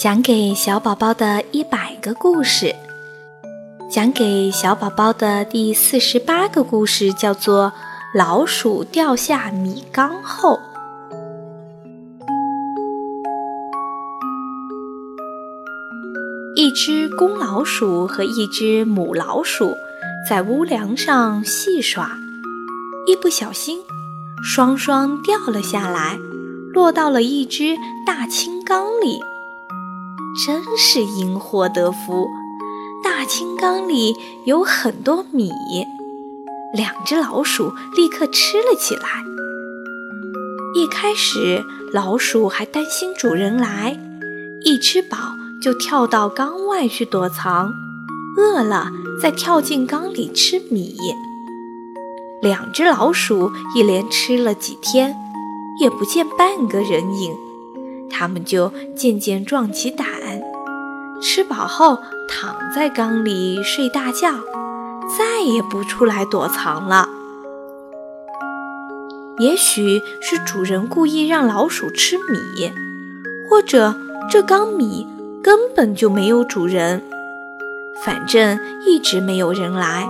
讲给小宝宝的一百个故事，讲给小宝宝的第四十八个故事叫做《老鼠掉下米缸后》。一只公老鼠和一只母老鼠在屋梁上戏耍，一不小心，双双掉了下来，落到了一只大青缸里。真是因祸得福，大青缸里有很多米，两只老鼠立刻吃了起来。一开始，老鼠还担心主人来，一吃饱就跳到缸外去躲藏，饿了再跳进缸里吃米。两只老鼠一连吃了几天，也不见半个人影。他们就渐渐壮起胆，吃饱后躺在缸里睡大觉，再也不出来躲藏了。也许是主人故意让老鼠吃米，或者这缸米根本就没有主人，反正一直没有人来。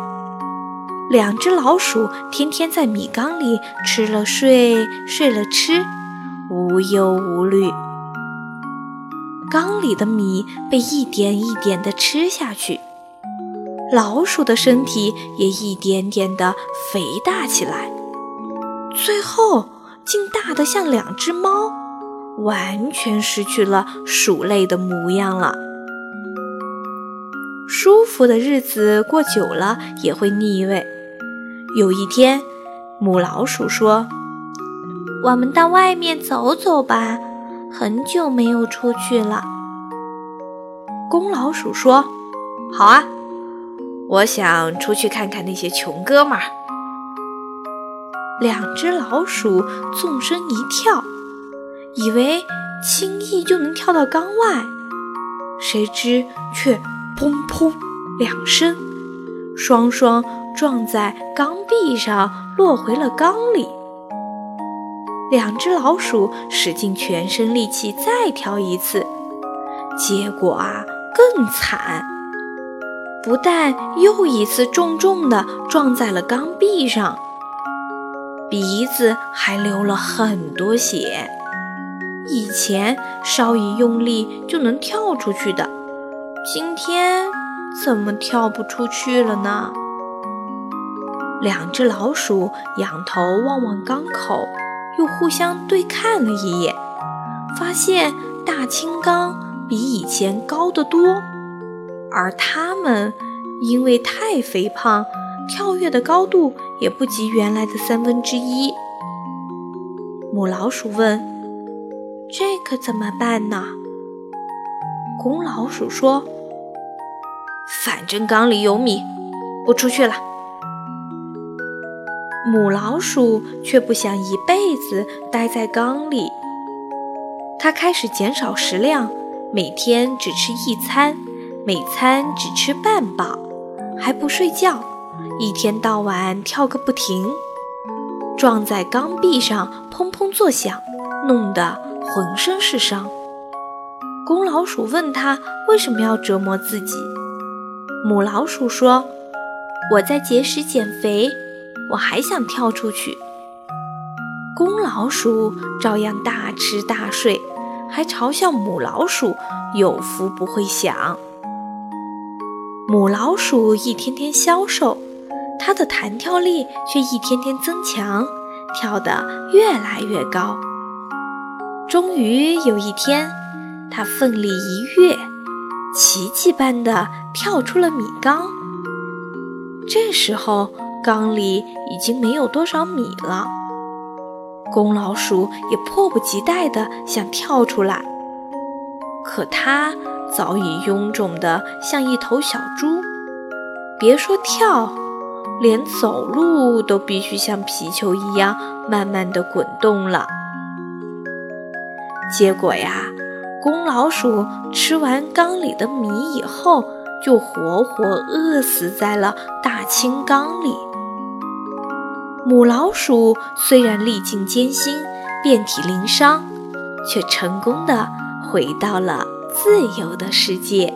两只老鼠天天在米缸里吃了睡，睡了吃，无忧无虑。缸里的米被一点一点地吃下去，老鼠的身体也一点点地肥大起来，最后竟大得像两只猫，完全失去了鼠类的模样了。舒服的日子过久了也会腻味。有一天，母老鼠说：“我们到外面走走吧。”很久没有出去了。公老鼠说：“好啊，我想出去看看那些穷哥们儿。”两只老鼠纵身一跳，以为轻易就能跳到缸外，谁知却砰砰两声，双双撞在缸壁上，落回了缸里。两只老鼠使尽全身力气再跳一次，结果啊更惨，不但又一次重重地撞在了缸壁上，鼻子还流了很多血。以前稍一用力就能跳出去的，今天怎么跳不出去了呢？两只老鼠仰头望望缸口。又互相对看了一眼，发现大青缸比以前高得多，而它们因为太肥胖，跳跃的高度也不及原来的三分之一。母老鼠问：“这可怎么办呢？”公老鼠说：“反正缸里有米，不出去了。”母老鼠却不想一辈子待在缸里，它开始减少食量，每天只吃一餐，每餐只吃半饱，还不睡觉，一天到晚跳个不停，撞在缸壁上砰砰作响，弄得浑身是伤。公老鼠问他为什么要折磨自己，母老鼠说：“我在节食减肥。”我还想跳出去。公老鼠照样大吃大睡，还嘲笑母老鼠有福不会享。母老鼠一天天消瘦，它的弹跳力却一天天增强，跳得越来越高。终于有一天，它奋力一跃，奇迹般的跳出了米缸。这时候。缸里已经没有多少米了，公老鼠也迫不及待地想跳出来，可它早已臃肿得像一头小猪，别说跳，连走路都必须像皮球一样慢慢地滚动了。结果呀，公老鼠吃完缸里的米以后，就活活饿死在了大青缸里。母老鼠虽然历尽艰辛，遍体鳞伤，却成功的回到了自由的世界。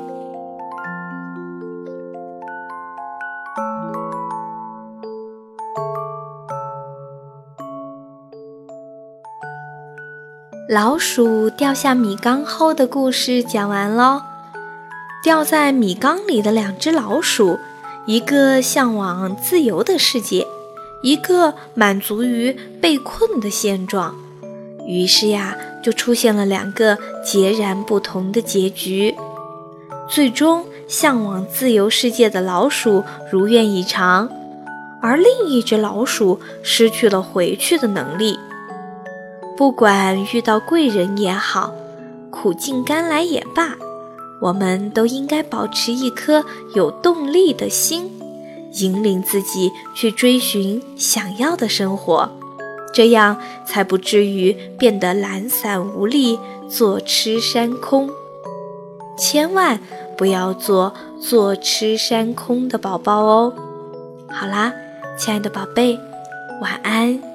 老鼠掉下米缸后的故事讲完喽。掉在米缸里的两只老鼠，一个向往自由的世界，一个满足于被困的现状。于是呀，就出现了两个截然不同的结局。最终，向往自由世界的老鼠如愿以偿，而另一只老鼠失去了回去的能力。不管遇到贵人也好，苦尽甘来也罢，我们都应该保持一颗有动力的心，引领自己去追寻想要的生活，这样才不至于变得懒散无力，坐吃山空。千万不要做坐吃山空的宝宝哦！好啦，亲爱的宝贝，晚安。